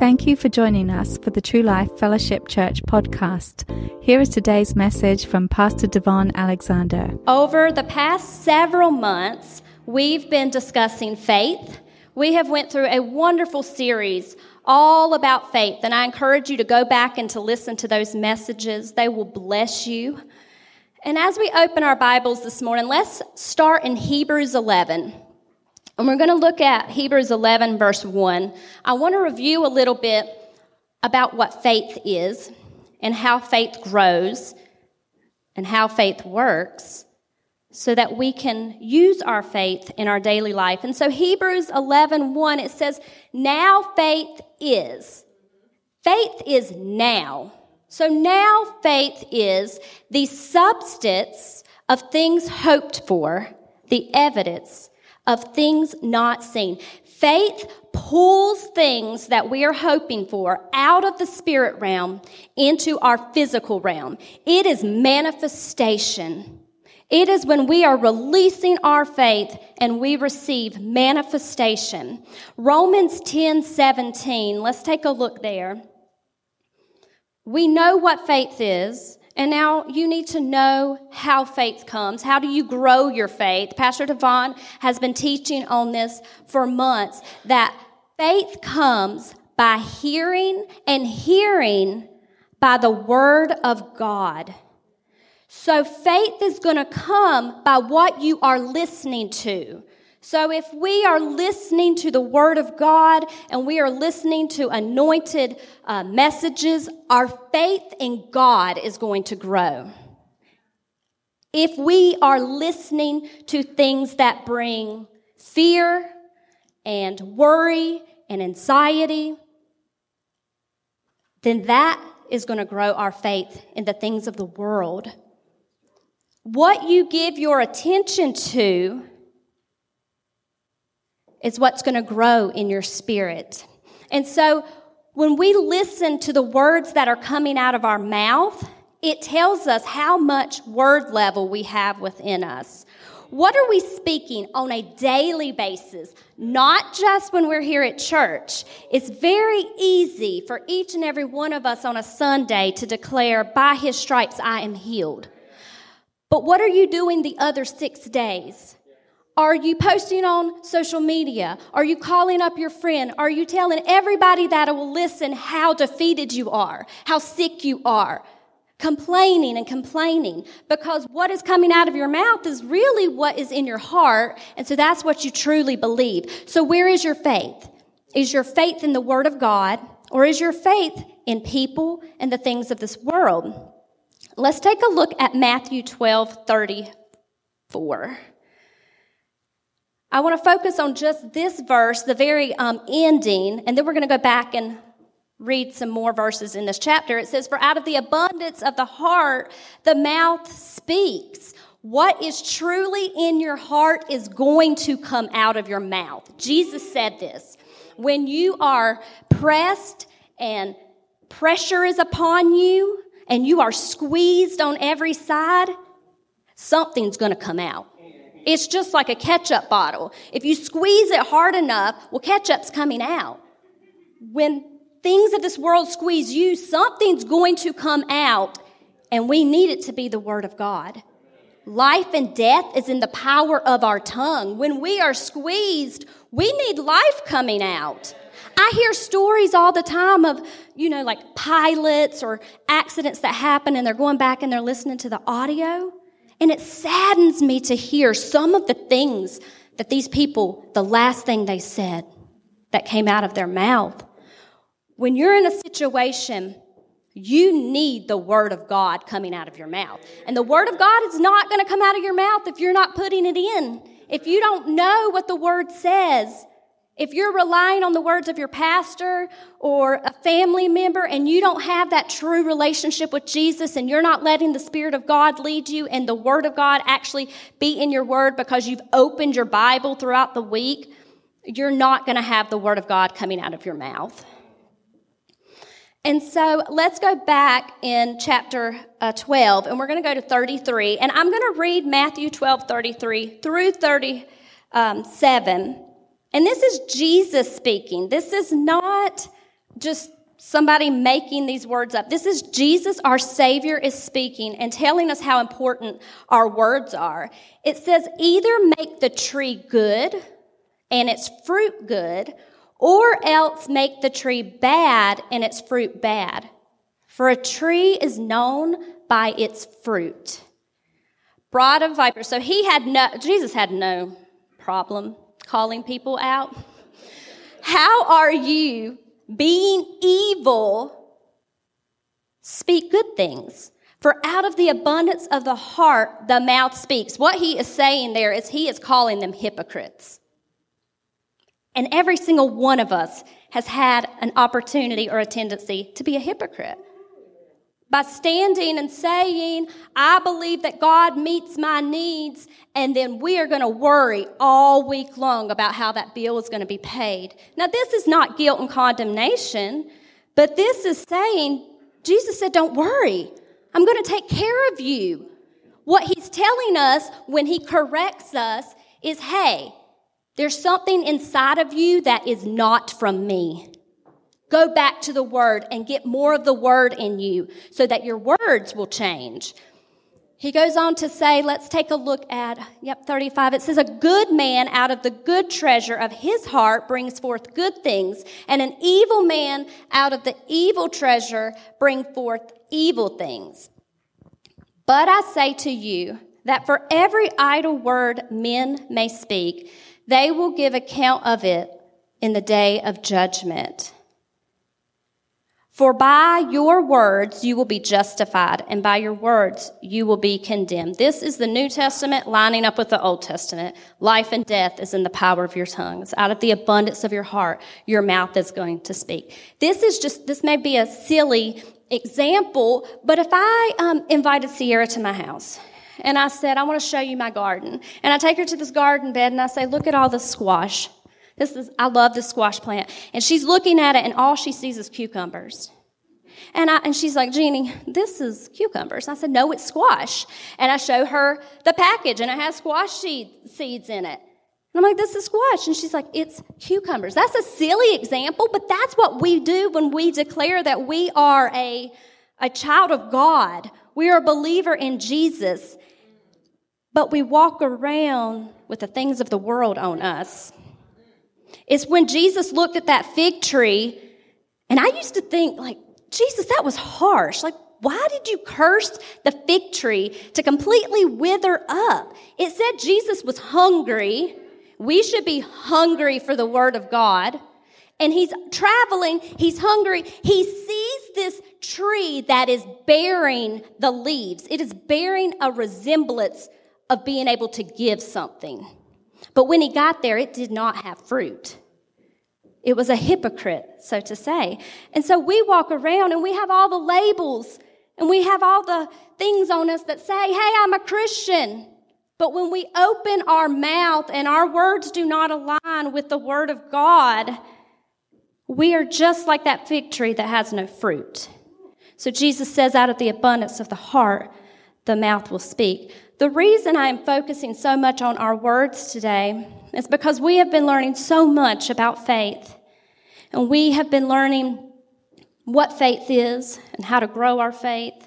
Thank you for joining us for the True Life Fellowship Church podcast. Here is today's message from Pastor Devon Alexander. Over the past several months, we've been discussing faith. We have went through a wonderful series all about faith, and I encourage you to go back and to listen to those messages. They will bless you. And as we open our Bibles this morning, let's start in Hebrews 11. And we're going to look at Hebrews 11, verse 1. I want to review a little bit about what faith is and how faith grows and how faith works so that we can use our faith in our daily life. And so Hebrews 11, 1, it says, now faith is. Faith is now. So now faith is the substance of things hoped for, the evidence of things not seen. Faith pulls things that we are hoping for out of the spirit realm into our physical realm. It is manifestation. It is when we are releasing our faith and we receive manifestation. Romans 10 17, let's take a look there. We know what faith is. And now you need to know how faith comes. How do you grow your faith? Pastor Devon has been teaching on this for months that faith comes by hearing and hearing by the word of God. So faith is going to come by what you are listening to. So if we are listening to the Word of God and we are listening to anointed uh, messages, our faith in God is going to grow. If we are listening to things that bring fear and worry and anxiety, then that is going to grow our faith in the things of the world. What you give your attention to is what's going to grow in your spirit. And so when we listen to the words that are coming out of our mouth, it tells us how much word level we have within us. What are we speaking on a daily basis? Not just when we're here at church. It's very easy for each and every one of us on a Sunday to declare, by his stripes I am healed. But what are you doing the other six days? Are you posting on social media? Are you calling up your friend? Are you telling everybody that will listen how defeated you are, how sick you are? Complaining and complaining because what is coming out of your mouth is really what is in your heart. And so that's what you truly believe. So where is your faith? Is your faith in the Word of God or is your faith in people and the things of this world? Let's take a look at Matthew 12 34. I want to focus on just this verse, the very um, ending, and then we're going to go back and read some more verses in this chapter. It says, For out of the abundance of the heart, the mouth speaks. What is truly in your heart is going to come out of your mouth. Jesus said this. When you are pressed and pressure is upon you and you are squeezed on every side, something's going to come out. It's just like a ketchup bottle. If you squeeze it hard enough, well, ketchup's coming out. When things of this world squeeze you, something's going to come out, and we need it to be the Word of God. Life and death is in the power of our tongue. When we are squeezed, we need life coming out. I hear stories all the time of, you know, like pilots or accidents that happen and they're going back and they're listening to the audio. And it saddens me to hear some of the things that these people, the last thing they said that came out of their mouth. When you're in a situation, you need the word of God coming out of your mouth. And the word of God is not going to come out of your mouth if you're not putting it in. If you don't know what the word says, if you're relying on the words of your pastor or a family member and you don't have that true relationship with Jesus and you're not letting the Spirit of God lead you and the Word of God actually be in your Word because you've opened your Bible throughout the week, you're not going to have the Word of God coming out of your mouth. And so let's go back in chapter uh, 12 and we're going to go to 33. And I'm going to read Matthew 12, 33 through 37. And this is Jesus speaking. This is not just somebody making these words up. This is Jesus, our Savior, is speaking and telling us how important our words are. It says, either make the tree good and its fruit good, or else make the tree bad and its fruit bad. For a tree is known by its fruit. Brood of vipers. So he had no, Jesus had no problem calling people out. How are you being evil, speak good things. For out of the abundance of the heart, the mouth speaks. What he is saying there is he is calling them hypocrites. And every single one of us has had an opportunity or a tendency to be a hypocrite by standing and saying, I believe that God meets my needs, and then we are going to worry all week long about how that bill is going to be paid. Now, this is not guilt and condemnation, but this is saying, Jesus said, Don't worry. I'm going to take care of you. What he's telling us when he corrects us is, Hey, there's something inside of you that is not from me. Go back to the word and get more of the word in you so that your words will change. He goes on to say, let's take a look at, yep, 35. It says, A good man out of the good treasure of his heart brings forth good things, and an evil man out of the evil treasure bring forth evil things. But I say to you that for every idle word men may speak, they will give account of it in the day of judgment. For by your words you will be justified, and by your words you will be condemned. This is the New Testament lining up with the Old Testament. Life and death is in the power of your tongues. Out of the abundance of your heart, your mouth is going to speak. This is just, this may be a silly example, but if I um, invited Sierra to my house, and I said, I want to show you my garden. And I take her to this garden bed and I say, look at all the squash. This is, I love this squash plant. And she's looking at it and all she sees is cucumbers. And I, and she's like, Jeannie, this is cucumbers. I said, no, it's squash. And I show her the package and it has squash seed, seeds in it. And I'm like, this is squash. And she's like, it's cucumbers. That's a silly example, but that's what we do when we declare that we are a, a child of God. We are a believer in Jesus, but we walk around with the things of the world on us. It's when Jesus looked at that fig tree, and I used to think, like, Jesus, that was harsh. Like, why did you curse the fig tree to completely wither up? It said Jesus was hungry. We should be hungry for the word of God. And he's traveling, he's hungry. He sees this tree that is bearing the leaves. It is bearing a resemblance of being able to give something. But when he got there, it did not have fruit. It was a hypocrite, so to say. And so we walk around and we have all the labels and we have all the things on us that say, hey, I'm a Christian. But when we open our mouth and our words do not align with the word of God, we are just like that fig tree that has no fruit. So Jesus says, out of the abundance of the heart, the mouth will speak. The reason I am focusing so much on our words today is because we have been learning so much about faith. And we have been learning what faith is and how to grow our faith.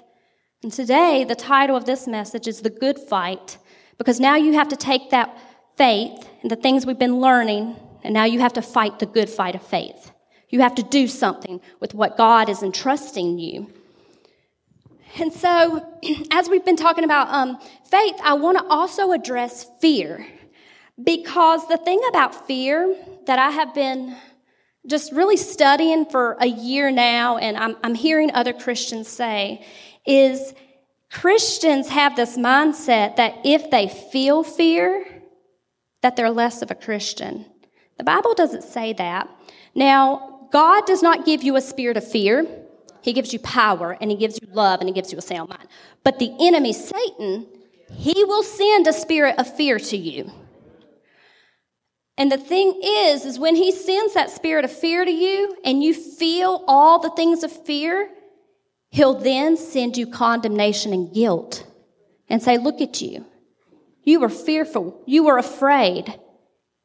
And today, the title of this message is The Good Fight, because now you have to take that faith and the things we've been learning, and now you have to fight the good fight of faith. You have to do something with what God is entrusting you. And so, as we've been talking about um, faith, I want to also address fear. Because the thing about fear that I have been just really studying for a year now, and I'm, I'm hearing other Christians say, is Christians have this mindset that if they feel fear, that they're less of a Christian. The Bible doesn't say that. Now, God does not give you a spirit of fear. He gives you power and he gives you love and he gives you a sound mind. But the enemy, Satan, he will send a spirit of fear to you. And the thing is, is when he sends that spirit of fear to you and you feel all the things of fear, he'll then send you condemnation and guilt and say, look at you. You were fearful. You were afraid.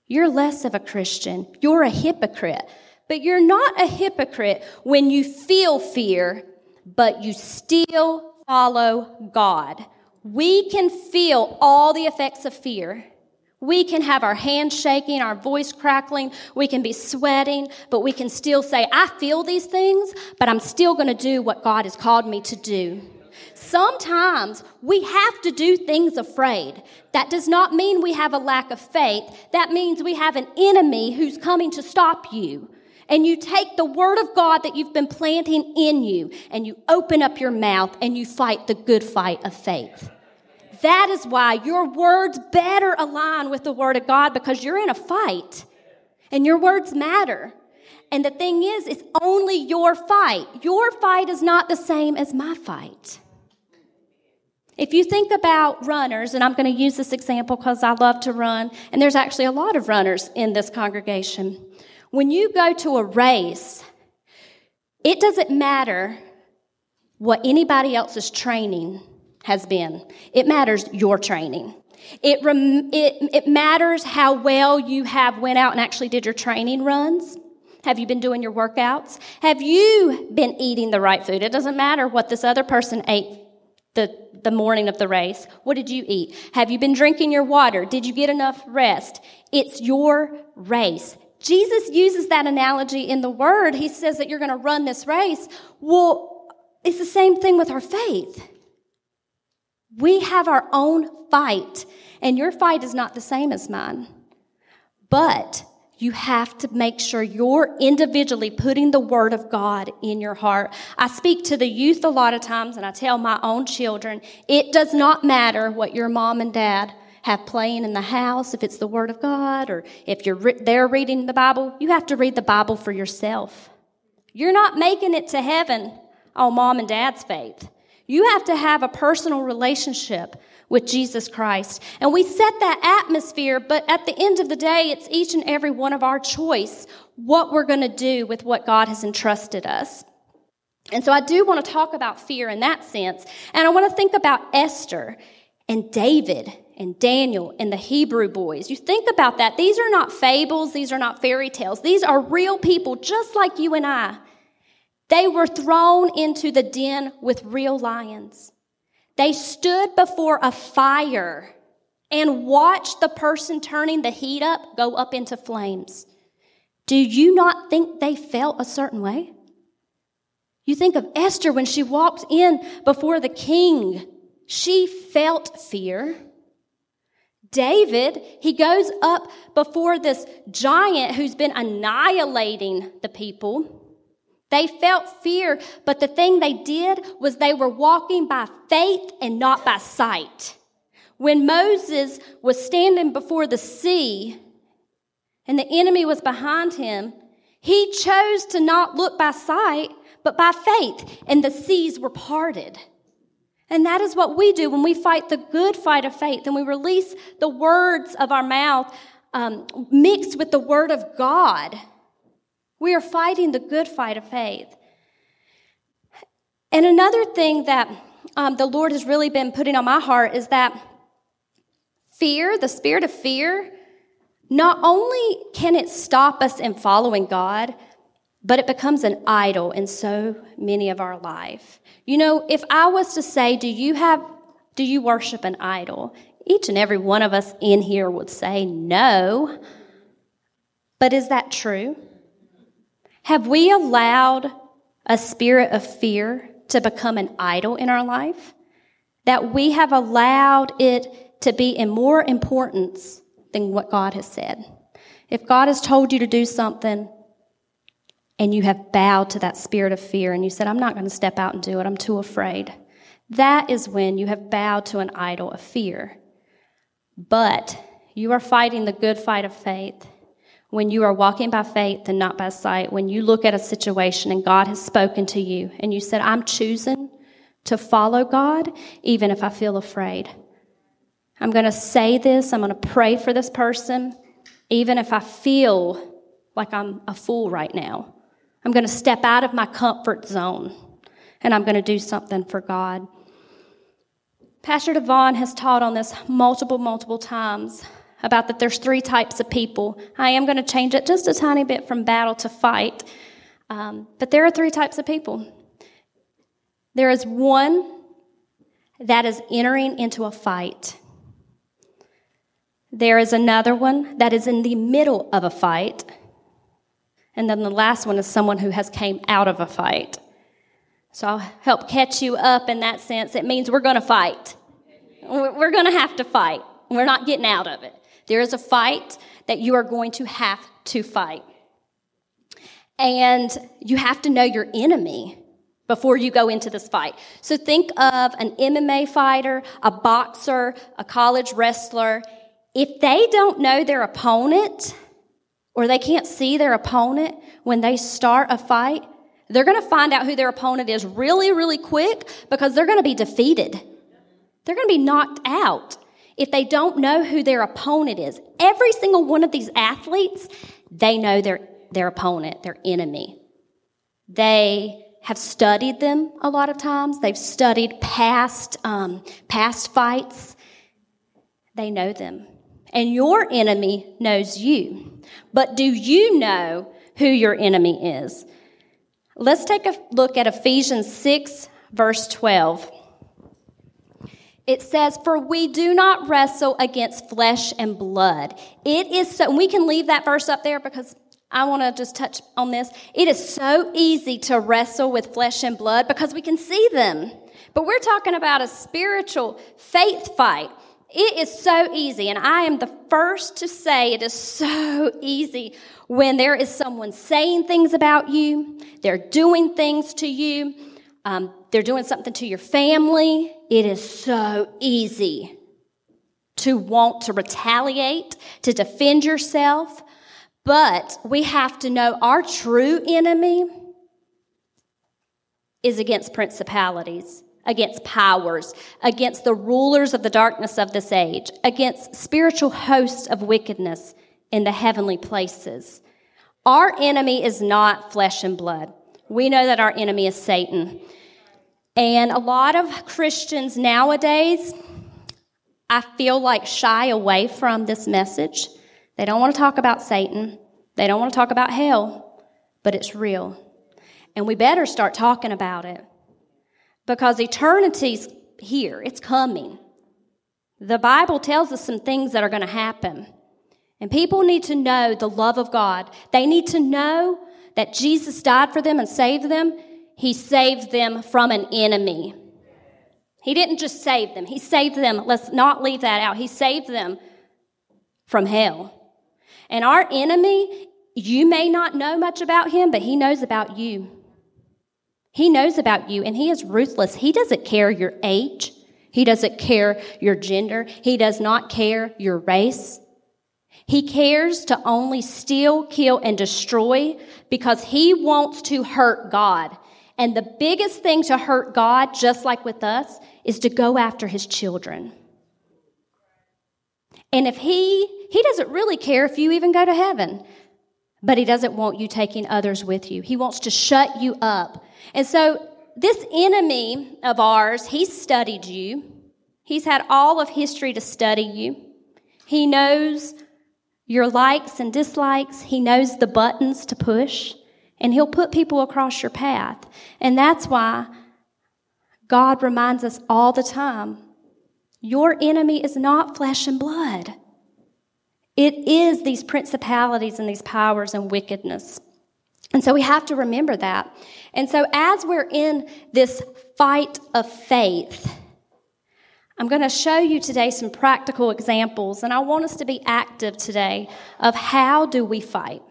You're less of a Christian. You're a hypocrite But you're not a hypocrite when you feel fear, but you still follow God. We can feel all the effects of fear. We can have our hands shaking, our voice crackling, we can be sweating, but we can still say, I feel these things, but I'm still going to do what God has called me to do. Sometimes we have to do things afraid. That does not mean we have a lack of faith. That means we have an enemy who's coming to stop you. And you take the word of God that you've been planting in you and you open up your mouth and you fight the good fight of faith. That is why your words better align with the word of God because you're in a fight and your words matter. And the thing is, it's only your fight. Your fight is not the same as my fight. If you think about runners, and I'm going to use this example because I love to run, and there's actually a lot of runners in this congregation. When you go to a race, it doesn't matter what anybody else's training has been. It matters your training. It, rem- it, it matters how well you have went out and actually did your training runs. Have you been doing your workouts? Have you been eating the right food? It doesn't matter what this other person ate the, the morning of the race. What did you eat? Have you been drinking your water? Did you get enough rest? It's your race. Jesus uses that analogy in the word. He says that you're going to run this race. Well, it's the same thing with our faith. We have our own fight, and your fight is not the same as mine. But you have to make sure you're individually putting the word of God in your heart. I speak to the youth a lot of times and I tell my own children, it does not matter what your mom and dad have playing in the house, if it's the word of God or if you're re- there reading the Bible, you have to read the Bible for yourself. You're not making it to heaven on mom and dad's faith. You have to have a personal relationship with Jesus Christ. And we set that atmosphere, but at the end of the day, it's each and every one of our choice what we're going to do with what God has entrusted us. And so I do want to talk about fear in that sense. And I want to think about Esther and David and Daniel and the Hebrew boys. You think about that. These are not fables. These are not fairy tales. These are real people just like you and I. They were thrown into the den with real lions. They stood before a fire and watched the person turning the heat up go up into flames. Do you not think they felt a certain way? You think of Esther when she walked in before the king. She felt fear. David, he goes up before this giant who's been annihilating the people. They felt fear, but the thing they did was they were walking by faith and not by sight. When Moses was standing before the sea and the enemy was behind him, he chose to not look by sight, but by faith, and the seas were parted. And that is what we do when we fight the good fight of faith and we release the words of our mouth um, mixed with the word of God. We are fighting the good fight of faith. And another thing that um, the Lord has really been putting on my heart is that fear, the spirit of fear, not only can it stop us in following God, but it becomes an idol in so many of our life. You know, if I was to say, do you have, do you worship an idol? Each and every one of us in here would say no. But is that true? Have we allowed a spirit of fear to become an idol in our life? That we have allowed it to be in more importance than what God has said. If God has told you to do something and you have bowed to that spirit of fear and you said, I'm not going to step out and do it, I'm too afraid, that is when you have bowed to an idol of fear. But you are fighting the good fight of faith when you are walking by faith and not by sight, when you look at a situation and God has spoken to you and you said, I'm choosing to follow God even if I feel afraid. I'm going to say this, I'm going to pray for this person even if I feel like I'm a fool right now. I'm going to step out of my comfort zone and I'm going to do something for God. Pastor Devon has taught on this multiple, multiple times about that there's three types of people. I am going to change it just a tiny bit from battle to fight. Um, but there are three types of people. There is one that is entering into a fight. There is another one that is in the middle of a fight. And then the last one is someone who has came out of a fight. So I'll help catch you up in that sense. It means we're going to fight. We're going to have to fight. We're not getting out of it. There is a fight that you are going to have to fight. And you have to know your enemy before you go into this fight. So think of an MMA fighter, a boxer, a college wrestler. If they don't know their opponent or they can't see their opponent when they start a fight, they're going to find out who their opponent is really, really quick because they're going to be defeated. They're going to be knocked out if they don't know who their opponent is. Every single one of these athletes, they know their, their opponent, their enemy. They have studied them a lot of times. They've studied past, um, past fights. They know them. And your enemy knows you. But do you know who your enemy is? Let's take a look at Ephesians 6, verse 12. It says, For we do not wrestle against flesh and blood. It is so, we can leave that verse up there because I want to just touch on this. It is so easy to wrestle with flesh and blood because we can see them. But we're talking about a spiritual faith fight. It is so easy, and I am the first to say it is so easy when there is someone saying things about you, they're doing things to you, um, they're doing something to your family. It is so easy to want to retaliate, to defend yourself, but we have to know our true enemy is against principalities against powers, against the rulers of the darkness of this age, against spiritual hosts of wickedness in the heavenly places. Our enemy is not flesh and blood. We know that our enemy is Satan. And a lot of Christians nowadays, I feel like shy away from this message. They don't want to talk about Satan. They don't want to talk about hell, but it's real. And we better start talking about it because eternity's here, it's coming. The Bible tells us some things that are going to happen. And people need to know the love of God. They need to know that Jesus died for them and saved them. He saved them from an enemy. He didn't just save them, He saved them. Let's not leave that out. He saved them from hell. And our enemy, you may not know much about him, but he knows about you. He knows about you and He is ruthless. He doesn't care your age. He doesn't care your gender. He does not care your race. He cares to only steal, kill, and destroy because He wants to hurt God. And the biggest thing to hurt God, just like with us, is to go after His children. And if He, He doesn't really care if you even go to heaven, but He doesn't want you taking others with you. He wants to shut you up and so this enemy of ours, he's studied you. He's had all of history to study you. He knows your likes and dislikes. He knows the buttons to push. And he'll put people across your path. And that's why God reminds us all the time your enemy is not flesh and blood. It is these principalities and these powers and wickedness. And so we have to remember that. And so as we're in this fight of faith, I'm going to show you today some practical examples, and I want us to be active today of how do we fight.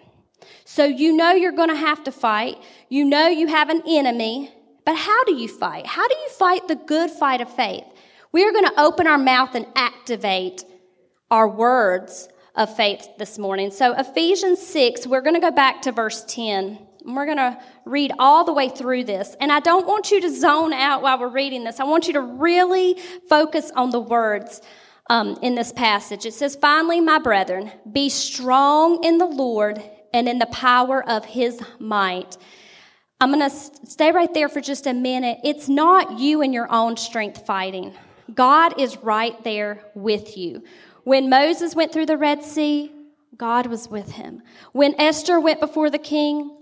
So you know you're going to have to fight. You know you have an enemy, but how do you fight? How do you fight the good fight of faith? We are going to open our mouth and activate our words of faith this morning. So, Ephesians 6, we're going to go back to verse 10. And we're going to read all the way through this. And I don't want you to zone out while we're reading this. I want you to really focus on the words um, in this passage. It says, Finally, my brethren, be strong in the Lord and in the power of his might. I'm going to stay right there for just a minute. It's not you and your own strength fighting. God is right there with you. When Moses went through the Red Sea, God was with him. When Esther went before the king,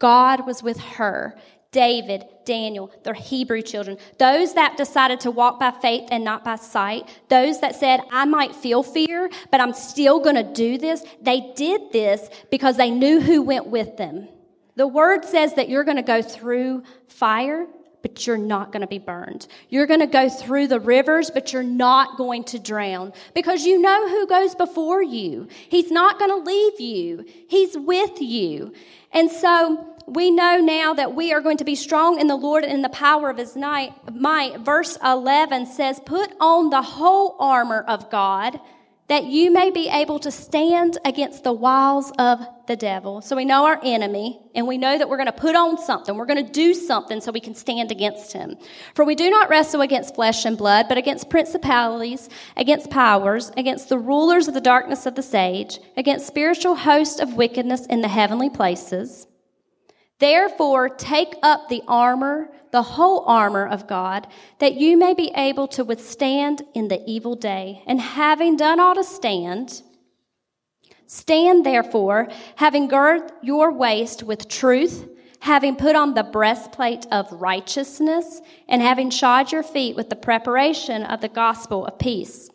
God was with her. David, Daniel, their Hebrew children, those that decided to walk by faith and not by sight, those that said, I might feel fear, but I'm still going to do this, they did this because they knew who went with them. The word says that you're going to go through fire, but you're not going to be burned. You're going to go through the rivers, but you're not going to drown because you know who goes before you. He's not going to leave you. He's with you. And so we know now that we are going to be strong in the Lord and in the power of his might. Verse 11 says, Put on the whole armor of God that you may be able to stand against the wiles of the devil. So we know our enemy, and we know that we're going to put on something. We're going to do something so we can stand against him. For we do not wrestle against flesh and blood, but against principalities, against powers, against the rulers of the darkness of this age, against spiritual hosts of wickedness in the heavenly places. Therefore, take up the armor, the whole armor of God, that you may be able to withstand in the evil day. And having done all to stand, stand therefore, having girded your waist with truth, having put on the breastplate of righteousness, and having shod your feet with the preparation of the gospel of peace.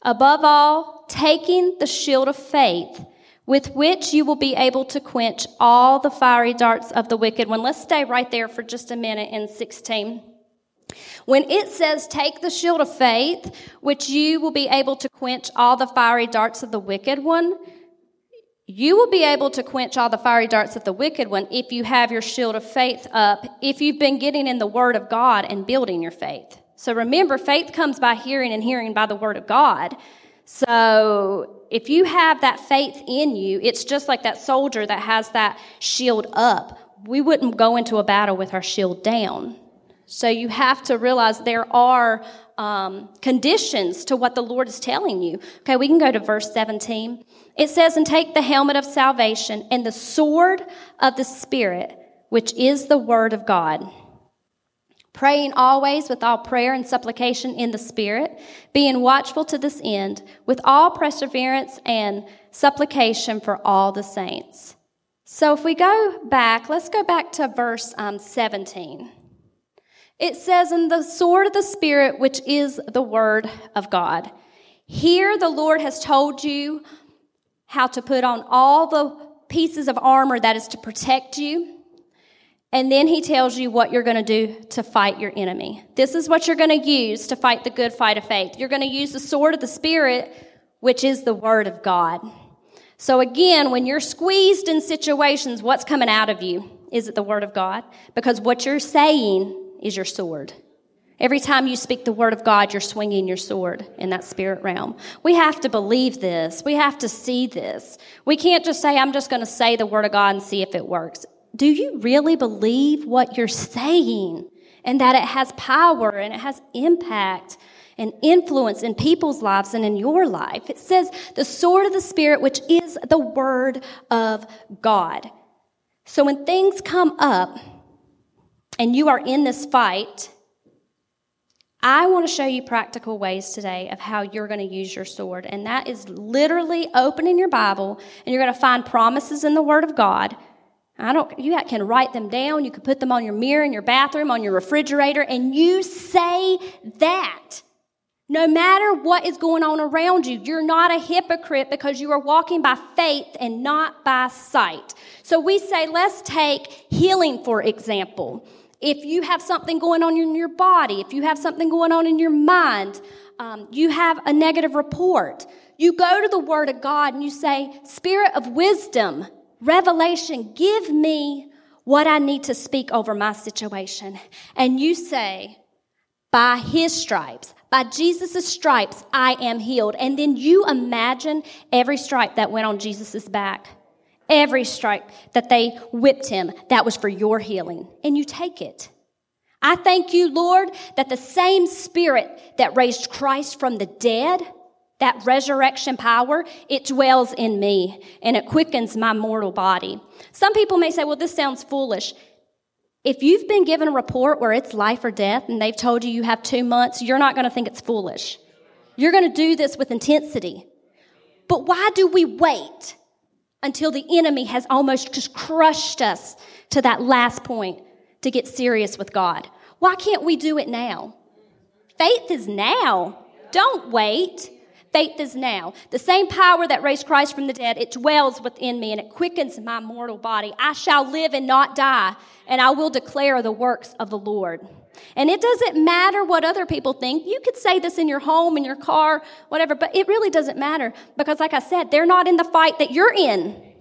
Above all, taking the shield of faith, with which you will be able to quench all the fiery darts of the wicked one. Let's stay right there for just a minute in 16. When it says, take the shield of faith, which you will be able to quench all the fiery darts of the wicked one, you will be able to quench all the fiery darts of the wicked one if you have your shield of faith up, if you've been getting in the Word of God and building your faith. So remember, faith comes by hearing and hearing by the Word of God. So if you have that faith in you, it's just like that soldier that has that shield up. We wouldn't go into a battle with our shield down. So you have to realize there are um, conditions to what the Lord is telling you. Okay, we can go to verse 17. It says, And take the helmet of salvation and the sword of the Spirit, which is the word of God praying always with all prayer and supplication in the Spirit, being watchful to this end, with all perseverance and supplication for all the saints. So if we go back, let's go back to verse um, 17. It says, In the sword of the Spirit, which is the word of God. Here the Lord has told you how to put on all the pieces of armor that is to protect you and then he tells you what you're going to do to fight your enemy. This is what you're going to use to fight the good fight of faith. You're going to use the sword of the Spirit, which is the Word of God. So again, when you're squeezed in situations, what's coming out of you? Is it the Word of God? Because what you're saying is your sword. Every time you speak the word of God, you're swinging your sword in that spirit realm. We have to believe this. We have to see this. We can't just say, I'm just going to say the word of God and see if it works do you really believe what you're saying and that it has power and it has impact and influence in people's lives and in your life? It says the sword of the Spirit, which is the word of God. So when things come up and you are in this fight, I want to show you practical ways today of how you're going to use your sword. And that is literally opening your Bible and you're going to find promises in the Word of God I don't, you can write them down. You can put them on your mirror in your bathroom, on your refrigerator, and you say that. No matter what is going on around you, you're not a hypocrite because you are walking by faith and not by sight. So we say, let's take healing, for example. If you have something going on in your body, if you have something going on in your mind, um, you have a negative report, you go to the Word of God and you say, Spirit of wisdom, revelation, give me what I need to speak over my situation. And you say, by his stripes, by Jesus' stripes, I am healed. And then you imagine every stripe that went on Jesus' back. Every stripe that they whipped him, that was for your healing. And you take it. I thank you, Lord, that the same spirit that raised Christ from the dead that resurrection power, it dwells in me and it quickens my mortal body. Some people may say, well, this sounds foolish. If you've been given a report where it's life or death and they've told you you have two months, you're not going to think it's foolish. You're going to do this with intensity. But why do we wait until the enemy has almost just crushed us to that last point to get serious with God? Why can't we do it now? Faith is now. Don't wait. Faith is now. The same power that raised Christ from the dead, it dwells within me and it quickens my mortal body. I shall live and not die, and I will declare the works of the Lord. And it doesn't matter what other people think. You could say this in your home, in your car, whatever, but it really doesn't matter because, like I said, they're not in the fight that you're in.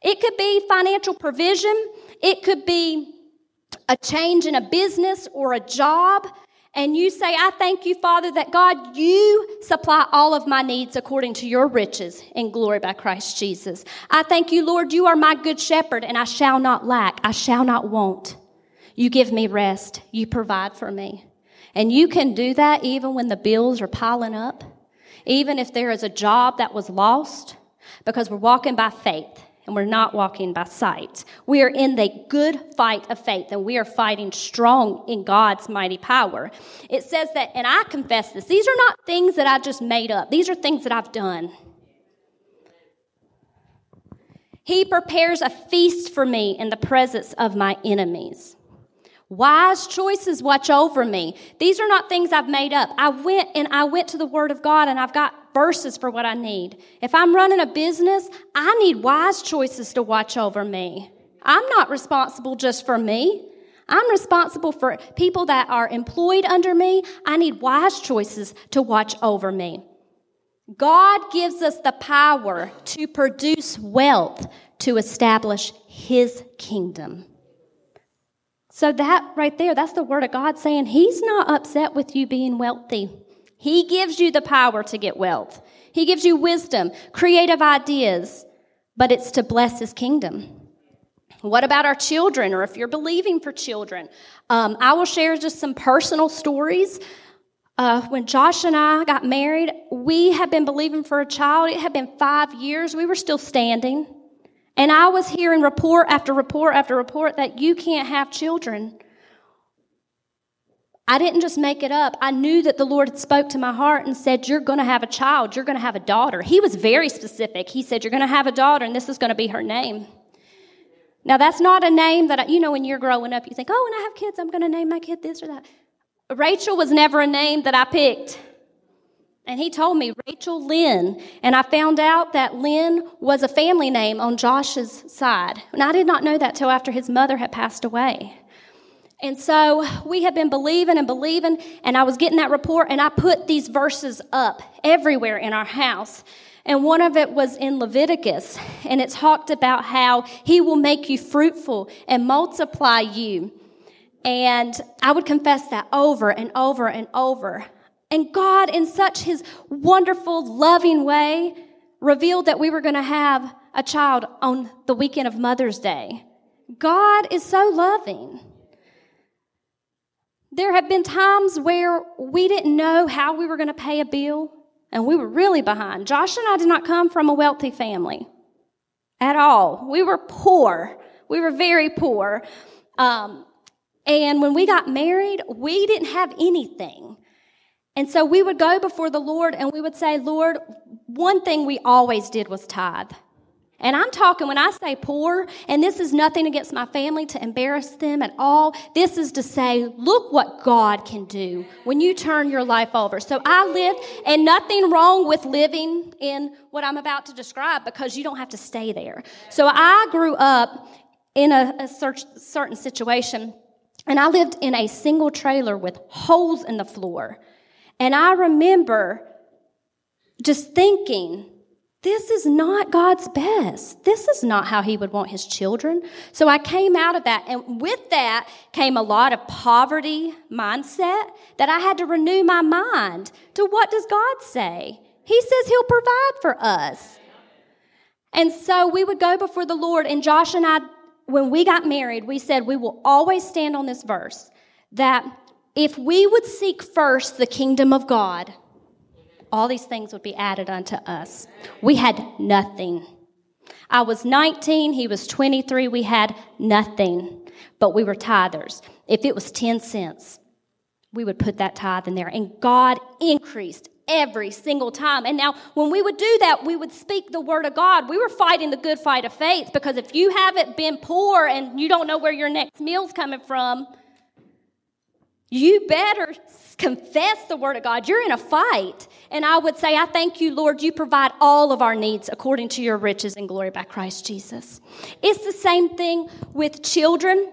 It could be financial provision, it could be a change in a business or a job and you say, I thank you, Father, that God, you supply all of my needs according to your riches in glory by Christ Jesus. I thank you, Lord, you are my good shepherd, and I shall not lack, I shall not want. You give me rest, you provide for me. And you can do that even when the bills are piling up, even if there is a job that was lost, because we're walking by faith and we're not walking by sight. We are in the good fight of faith and we are fighting strong in God's mighty power. It says that, and I confess this, these are not things that I just made up, these are things that I've done. He prepares a feast for me in the presence of my enemies. Wise choices watch over me. These are not things I've made up. I went and I went to the Word of God and I've got verses for what I need. If I'm running a business, I need wise choices to watch over me. I'm not responsible just for me. I'm responsible for people that are employed under me. I need wise choices to watch over me. God gives us the power to produce wealth to establish His kingdom. So, that right there, that's the word of God saying He's not upset with you being wealthy. He gives you the power to get wealth. He gives you wisdom, creative ideas, but it's to bless His kingdom. What about our children, or if you're believing for children? Um, I will share just some personal stories. Uh, when Josh and I got married, we had been believing for a child. It had been five years. We were still standing. And I was hearing report after report after report that you can't have children. I didn't just make it up. I knew that the Lord had spoke to my heart and said, You're going to have a child. You're going to have a daughter. He was very specific. He said, You're going to have a daughter, and this is going to be her name. Now, that's not a name that, you know, when you're growing up, you think, Oh, when I have kids, I'm going to name my kid this or that. Rachel was never a name that I picked. And he told me Rachel Lynn. And I found out that Lynn was a family name on Josh's side. And I did not know that till after his mother had passed away. And so we had been believing and believing, and I was getting that report, and I put these verses up everywhere in our house. And one of it was in Leviticus, and it talked about how he will make you fruitful and multiply you. And I would confess that over and over and over. And God, in such his wonderful, loving way, revealed that we were going to have a child on the weekend of Mother's Day. God is so loving. There have been times where we didn't know how we were going to pay a bill, and we were really behind. Josh and I did not come from a wealthy family at all. We were poor. We were very poor. Um, and when we got married, we didn't have anything. And so we would go before the Lord and we would say, Lord, one thing we always did was tithe. And I'm talking when I say poor, and this is nothing against my family to embarrass them at all. This is to say, look what God can do when you turn your life over. So I lived, and nothing wrong with living in what I'm about to describe because you don't have to stay there. So I grew up in a, a certain situation, and I lived in a single trailer with holes in the floor. And I remember just thinking, this is not God's best. This is not how He would want His children. So I came out of that. And with that came a lot of poverty mindset that I had to renew my mind to what does God say? He says He'll provide for us. And so we would go before the Lord. And Josh and I, when we got married, we said we will always stand on this verse that if we would seek first the kingdom of God, all these things would be added unto us. We had nothing. I was 19, he was 23, we had nothing, but we were tithers. If it was 10 cents, we would put that tithe in there. And God increased every single time. And now, when we would do that, we would speak the word of God. We were fighting the good fight of faith because if you haven't been poor and you don't know where your next meal's coming from, you better confess the word of God. You're in a fight. And I would say, I thank you, Lord, you provide all of our needs according to your riches and glory by Christ Jesus. It's the same thing with children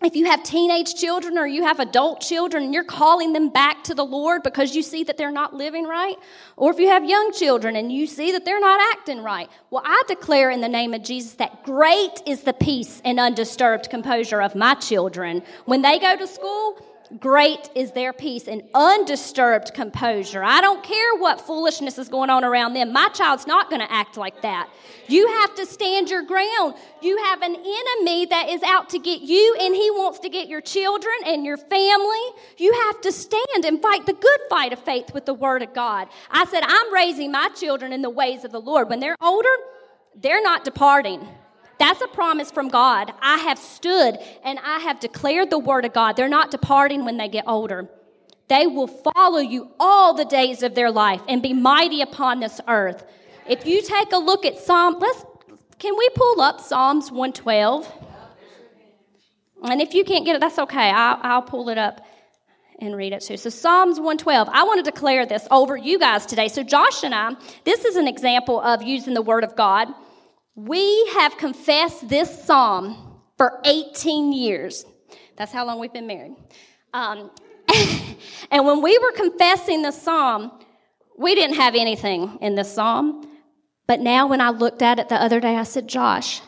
if you have teenage children or you have adult children you're calling them back to the Lord because you see that they're not living right, or if you have young children and you see that they're not acting right, well, I declare in the name of Jesus that great is the peace and undisturbed composure of my children. When they go to school, Great is their peace and undisturbed composure. I don't care what foolishness is going on around them. My child's not going to act like that. You have to stand your ground. You have an enemy that is out to get you, and he wants to get your children and your family. You have to stand and fight the good fight of faith with the Word of God. I said, I'm raising my children in the ways of the Lord. When they're older, they're not departing. That's a promise from God. I have stood and I have declared the word of God. They're not departing when they get older. They will follow you all the days of their life and be mighty upon this earth. If you take a look at Psalm, let's, can we pull up Psalms 112? And if you can't get it, that's okay. I'll, I'll pull it up and read it too. So Psalms 112. I want to declare this over you guys today. So Josh and I, this is an example of using the word of God. We have confessed this psalm for 18 years. That's how long we've been married. Um, and when we were confessing the psalm, we didn't have anything in this psalm. But now, when I looked at it the other day, I said, Josh,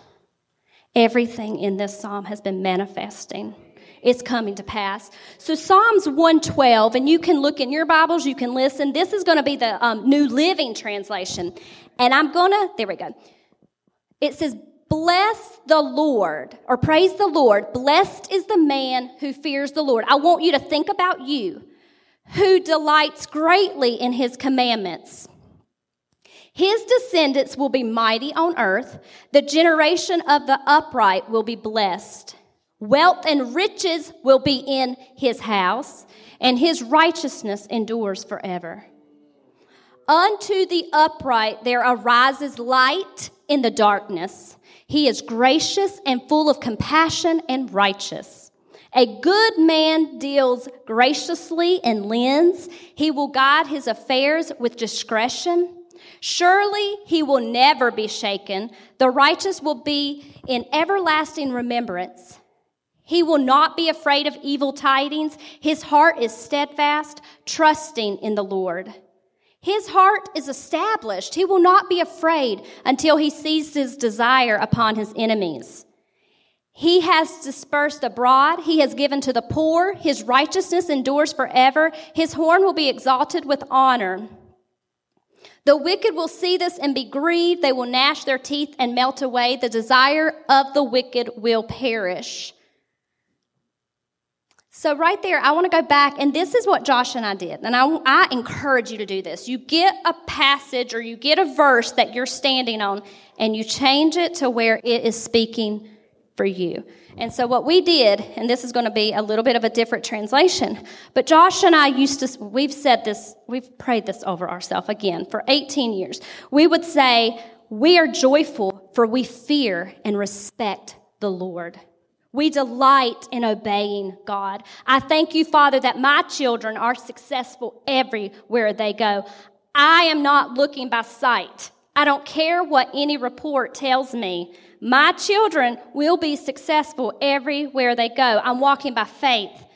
everything in this psalm has been manifesting. It's coming to pass. So, Psalms 112, and you can look in your Bibles, you can listen. This is going to be the um, New Living Translation. And I'm going to, there we go. It says, Bless the Lord, or praise the Lord. Blessed is the man who fears the Lord. I want you to think about you, who delights greatly in his commandments. His descendants will be mighty on earth. The generation of the upright will be blessed. Wealth and riches will be in his house, and his righteousness endures forever. Unto the upright there arises light in the darkness. He is gracious and full of compassion and righteous. A good man deals graciously and lends. He will guide his affairs with discretion. Surely he will never be shaken. The righteous will be in everlasting remembrance. He will not be afraid of evil tidings. His heart is steadfast, trusting in the Lord. His heart is established. He will not be afraid until he sees his desire upon his enemies. He has dispersed abroad. He has given to the poor. His righteousness endures forever. His horn will be exalted with honor. The wicked will see this and be grieved. They will gnash their teeth and melt away. The desire of the wicked will perish. So, right there, I want to go back, and this is what Josh and I did. And I, I, encourage you to do this. You get a passage or you get a verse that you're standing on, and you change it to where it is speaking for you. And so, what we did, and this is going to be a little bit of a different translation, but Josh and I used to, we've said this, we've prayed this over ourselves again for 18 years. We would say, We are joyful, for we fear and respect the Lord. We delight in obeying God. I thank you, Father, that my children are successful everywhere they go. I am not looking by sight. I don't care what any report tells me. My children will be successful everywhere they go. I'm walking by faith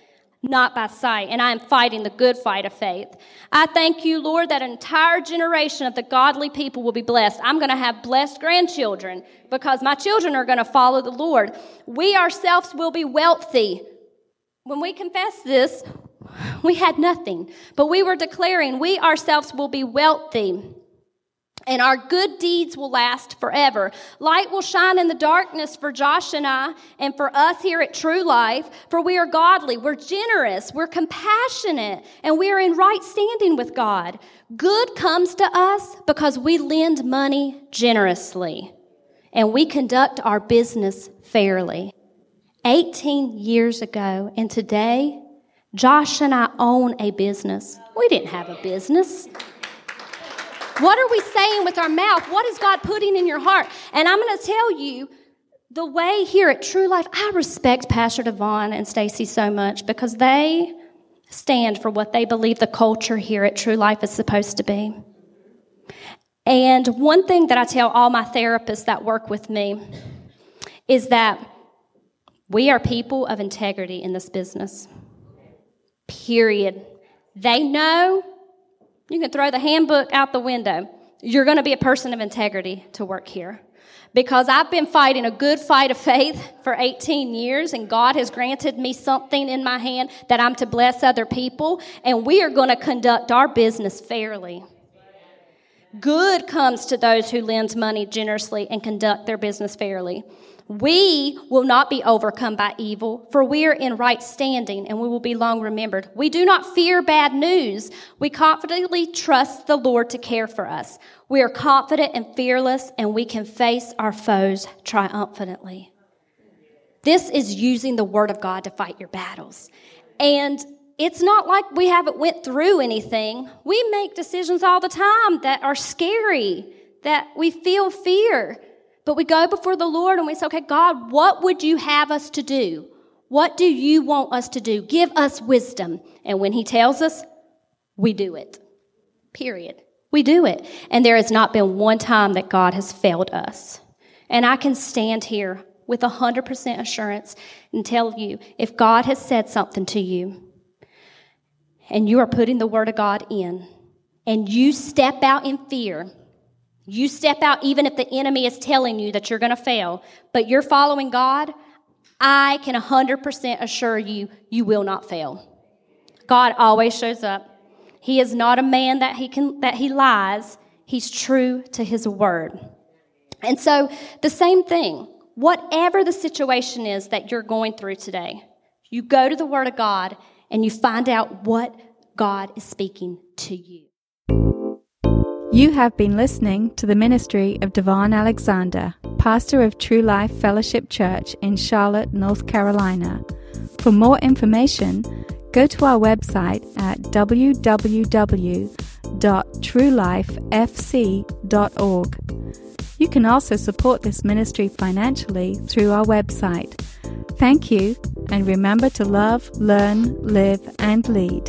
not by sight, and I am fighting the good fight of faith. I thank you, Lord, that an entire generation of the godly people will be blessed. I'm going to have blessed grandchildren because my children are going to follow the Lord. We ourselves will be wealthy. When we confess this, we had nothing, but we were declaring we ourselves will be wealthy and our good deeds will last forever. Light will shine in the darkness for Josh and I, and for us here at True Life, for we are godly, we're generous, we're compassionate, and we are in right standing with God. Good comes to us because we lend money generously, and we conduct our business fairly. 18 years ago, and today, Josh and I own a business. We didn't have a business. What are we saying with our mouth? What is God putting in your heart? And I'm going to tell you, the way here at True Life, I respect Pastor Devon and Stacy so much because they stand for what they believe the culture here at True Life is supposed to be. And one thing that I tell all my therapists that work with me is that we are people of integrity in this business. Period. They know you can throw the handbook out the window. You're going to be a person of integrity to work here. Because I've been fighting a good fight of faith for 18 years, and God has granted me something in my hand that I'm to bless other people, and we are going to conduct our business fairly. Good comes to those who lend money generously and conduct their business fairly. We will not be overcome by evil, for we are in right standing and we will be long remembered. We do not fear bad news. We confidently trust the Lord to care for us. We are confident and fearless, and we can face our foes triumphantly. This is using the Word of God to fight your battles. And it's not like we haven't went through anything. We make decisions all the time that are scary, that we feel fear. But we go before the Lord and we say, okay, God, what would you have us to do? What do you want us to do? Give us wisdom. And when He tells us, we do it. Period. We do it. And there has not been one time that God has failed us. And I can stand here with 100% assurance and tell you if God has said something to you and you are putting the Word of God in and you step out in fear, you step out even if the enemy is telling you that you're going to fail, but you're following God, I can 100% assure you, you will not fail. God always shows up. He is not a man that he can, that he lies. He's true to his word. And so the same thing, whatever the situation is that you're going through today, you go to the word of God and you find out what God is speaking to you. You have been listening to the ministry of Devon Alexander, pastor of True Life Fellowship Church in Charlotte, North Carolina. For more information, go to our website at www.truelifefc.org. You can also support this ministry financially through our website. Thank you, and remember to love, learn, live, and lead.